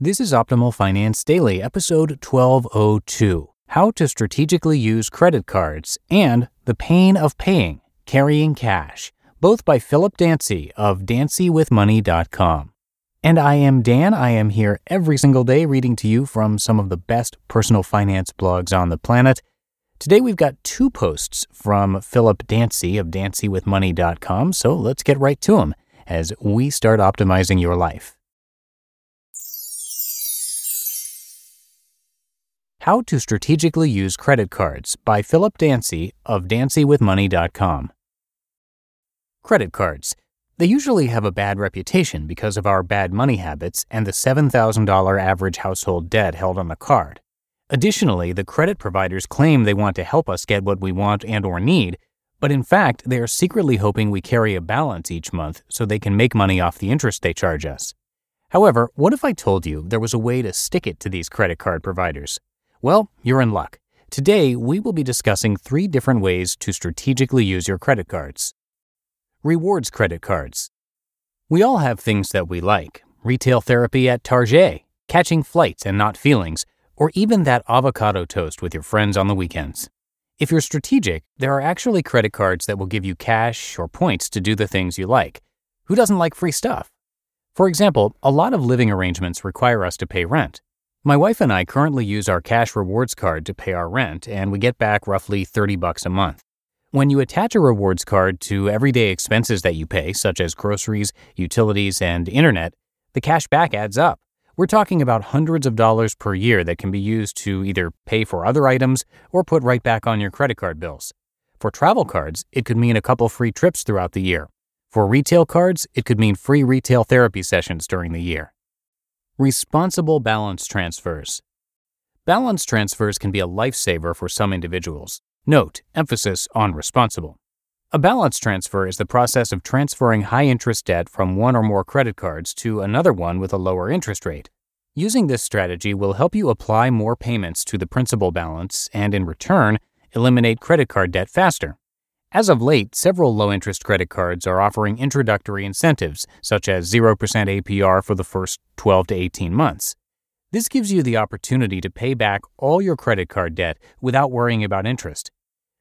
This is Optimal Finance Daily, episode 1202 How to Strategically Use Credit Cards and The Pain of Paying Carrying Cash, both by Philip Dancy of dancywithmoney.com. And I am Dan. I am here every single day reading to you from some of the best personal finance blogs on the planet. Today we've got two posts from Philip Dancy of dancywithmoney.com, so let's get right to them as we start optimizing your life. How to Strategically Use Credit Cards by Philip Dancy of dancywithmoney.com. Credit cards. They usually have a bad reputation because of our bad money habits and the $7,000 average household debt held on the card. Additionally, the credit providers claim they want to help us get what we want and or need, but in fact, they are secretly hoping we carry a balance each month so they can make money off the interest they charge us. However, what if I told you there was a way to stick it to these credit card providers? Well, you're in luck. Today, we will be discussing three different ways to strategically use your credit cards. Rewards credit cards. We all have things that we like retail therapy at Target, catching flights and not feelings, or even that avocado toast with your friends on the weekends. If you're strategic, there are actually credit cards that will give you cash or points to do the things you like. Who doesn't like free stuff? For example, a lot of living arrangements require us to pay rent. My wife and I currently use our cash rewards card to pay our rent, and we get back roughly 30 bucks a month. When you attach a rewards card to everyday expenses that you pay, such as groceries, utilities, and internet, the cash back adds up. We're talking about hundreds of dollars per year that can be used to either pay for other items or put right back on your credit card bills. For travel cards, it could mean a couple free trips throughout the year. For retail cards, it could mean free retail therapy sessions during the year. Responsible balance transfers. Balance transfers can be a lifesaver for some individuals. Note, emphasis on responsible. A balance transfer is the process of transferring high interest debt from one or more credit cards to another one with a lower interest rate. Using this strategy will help you apply more payments to the principal balance and, in return, eliminate credit card debt faster. As of late, several low interest credit cards are offering introductory incentives, such as 0% APR for the first 12 to 18 months. This gives you the opportunity to pay back all your credit card debt without worrying about interest.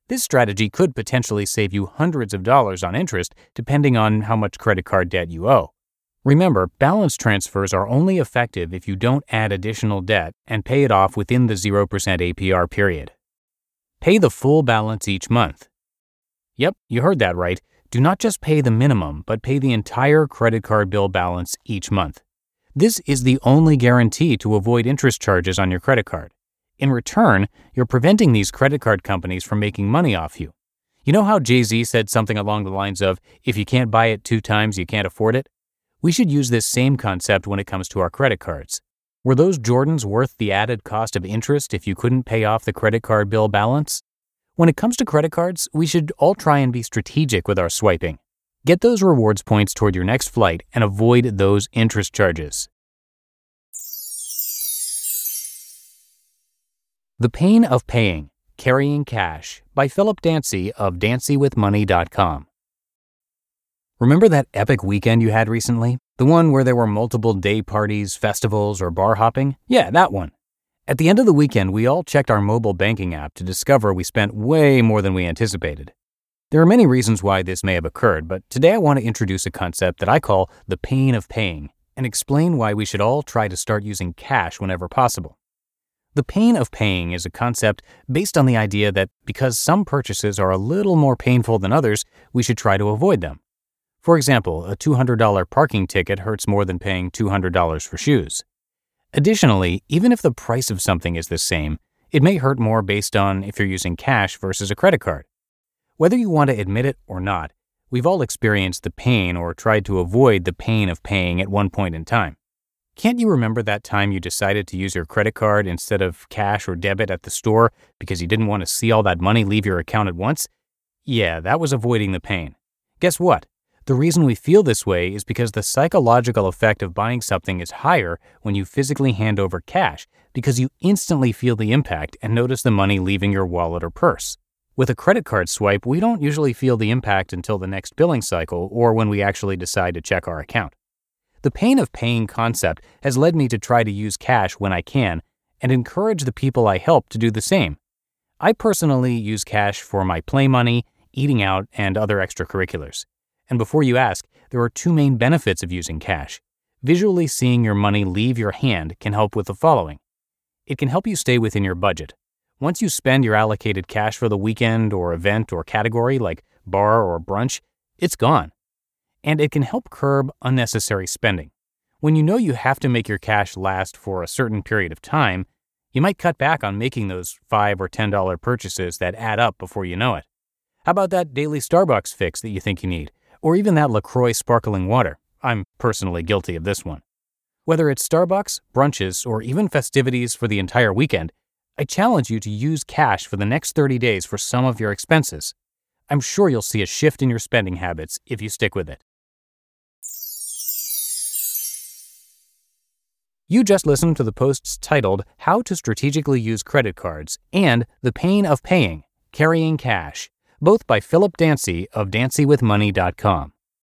This strategy could potentially save you hundreds of dollars on interest depending on how much credit card debt you owe. Remember, balance transfers are only effective if you don't add additional debt and pay it off within the 0% APR period. Pay the full balance each month. Yep, you heard that right. Do not just pay the minimum, but pay the entire credit card bill balance each month. This is the only guarantee to avoid interest charges on your credit card. In return, you're preventing these credit card companies from making money off you. You know how Jay Z said something along the lines of, if you can't buy it two times, you can't afford it? We should use this same concept when it comes to our credit cards. Were those Jordans worth the added cost of interest if you couldn't pay off the credit card bill balance? When it comes to credit cards, we should all try and be strategic with our swiping. Get those rewards points toward your next flight and avoid those interest charges. The Pain of Paying Carrying Cash by Philip Dancy of dancywithmoney.com. Remember that epic weekend you had recently? The one where there were multiple day parties, festivals, or bar hopping? Yeah, that one. At the end of the weekend, we all checked our mobile banking app to discover we spent way more than we anticipated. There are many reasons why this may have occurred, but today I want to introduce a concept that I call the pain of paying and explain why we should all try to start using cash whenever possible. The pain of paying is a concept based on the idea that because some purchases are a little more painful than others, we should try to avoid them. For example, a $200 parking ticket hurts more than paying $200 for shoes. Additionally, even if the price of something is the same, it may hurt more based on if you're using cash versus a credit card. Whether you want to admit it or not, we've all experienced the pain or tried to avoid the pain of paying at one point in time. Can't you remember that time you decided to use your credit card instead of cash or debit at the store because you didn't want to see all that money leave your account at once? Yeah, that was avoiding the pain. Guess what? The reason we feel this way is because the psychological effect of buying something is higher when you physically hand over cash because you instantly feel the impact and notice the money leaving your wallet or purse. With a credit card swipe, we don't usually feel the impact until the next billing cycle or when we actually decide to check our account. The pain of paying concept has led me to try to use cash when I can and encourage the people I help to do the same. I personally use cash for my play money, eating out, and other extracurriculars. And before you ask, there are two main benefits of using cash. Visually seeing your money leave your hand can help with the following it can help you stay within your budget. Once you spend your allocated cash for the weekend or event or category like bar or brunch, it's gone. And it can help curb unnecessary spending. When you know you have to make your cash last for a certain period of time, you might cut back on making those 5 or $10 purchases that add up before you know it. How about that daily Starbucks fix that you think you need? Or even that LaCroix sparkling water. I'm personally guilty of this one. Whether it's Starbucks, brunches, or even festivities for the entire weekend, I challenge you to use cash for the next 30 days for some of your expenses. I'm sure you'll see a shift in your spending habits if you stick with it. You just listened to the posts titled How to Strategically Use Credit Cards and The Pain of Paying Carrying Cash both by Philip Dancy of dancywithmoney.com.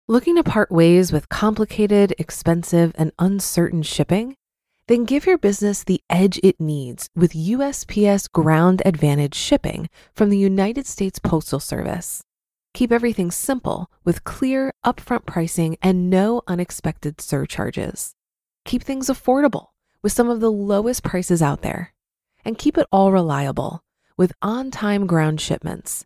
Looking to part ways with complicated, expensive, and uncertain shipping? Then give your business the edge it needs with USPS Ground Advantage shipping from the United States Postal Service. Keep everything simple with clear, upfront pricing and no unexpected surcharges. Keep things affordable with some of the lowest prices out there. And keep it all reliable with on time ground shipments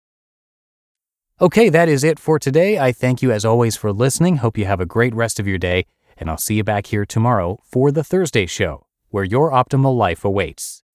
Okay, that is it for today. I thank you as always for listening. Hope you have a great rest of your day, and I'll see you back here tomorrow for the Thursday show, where your optimal life awaits.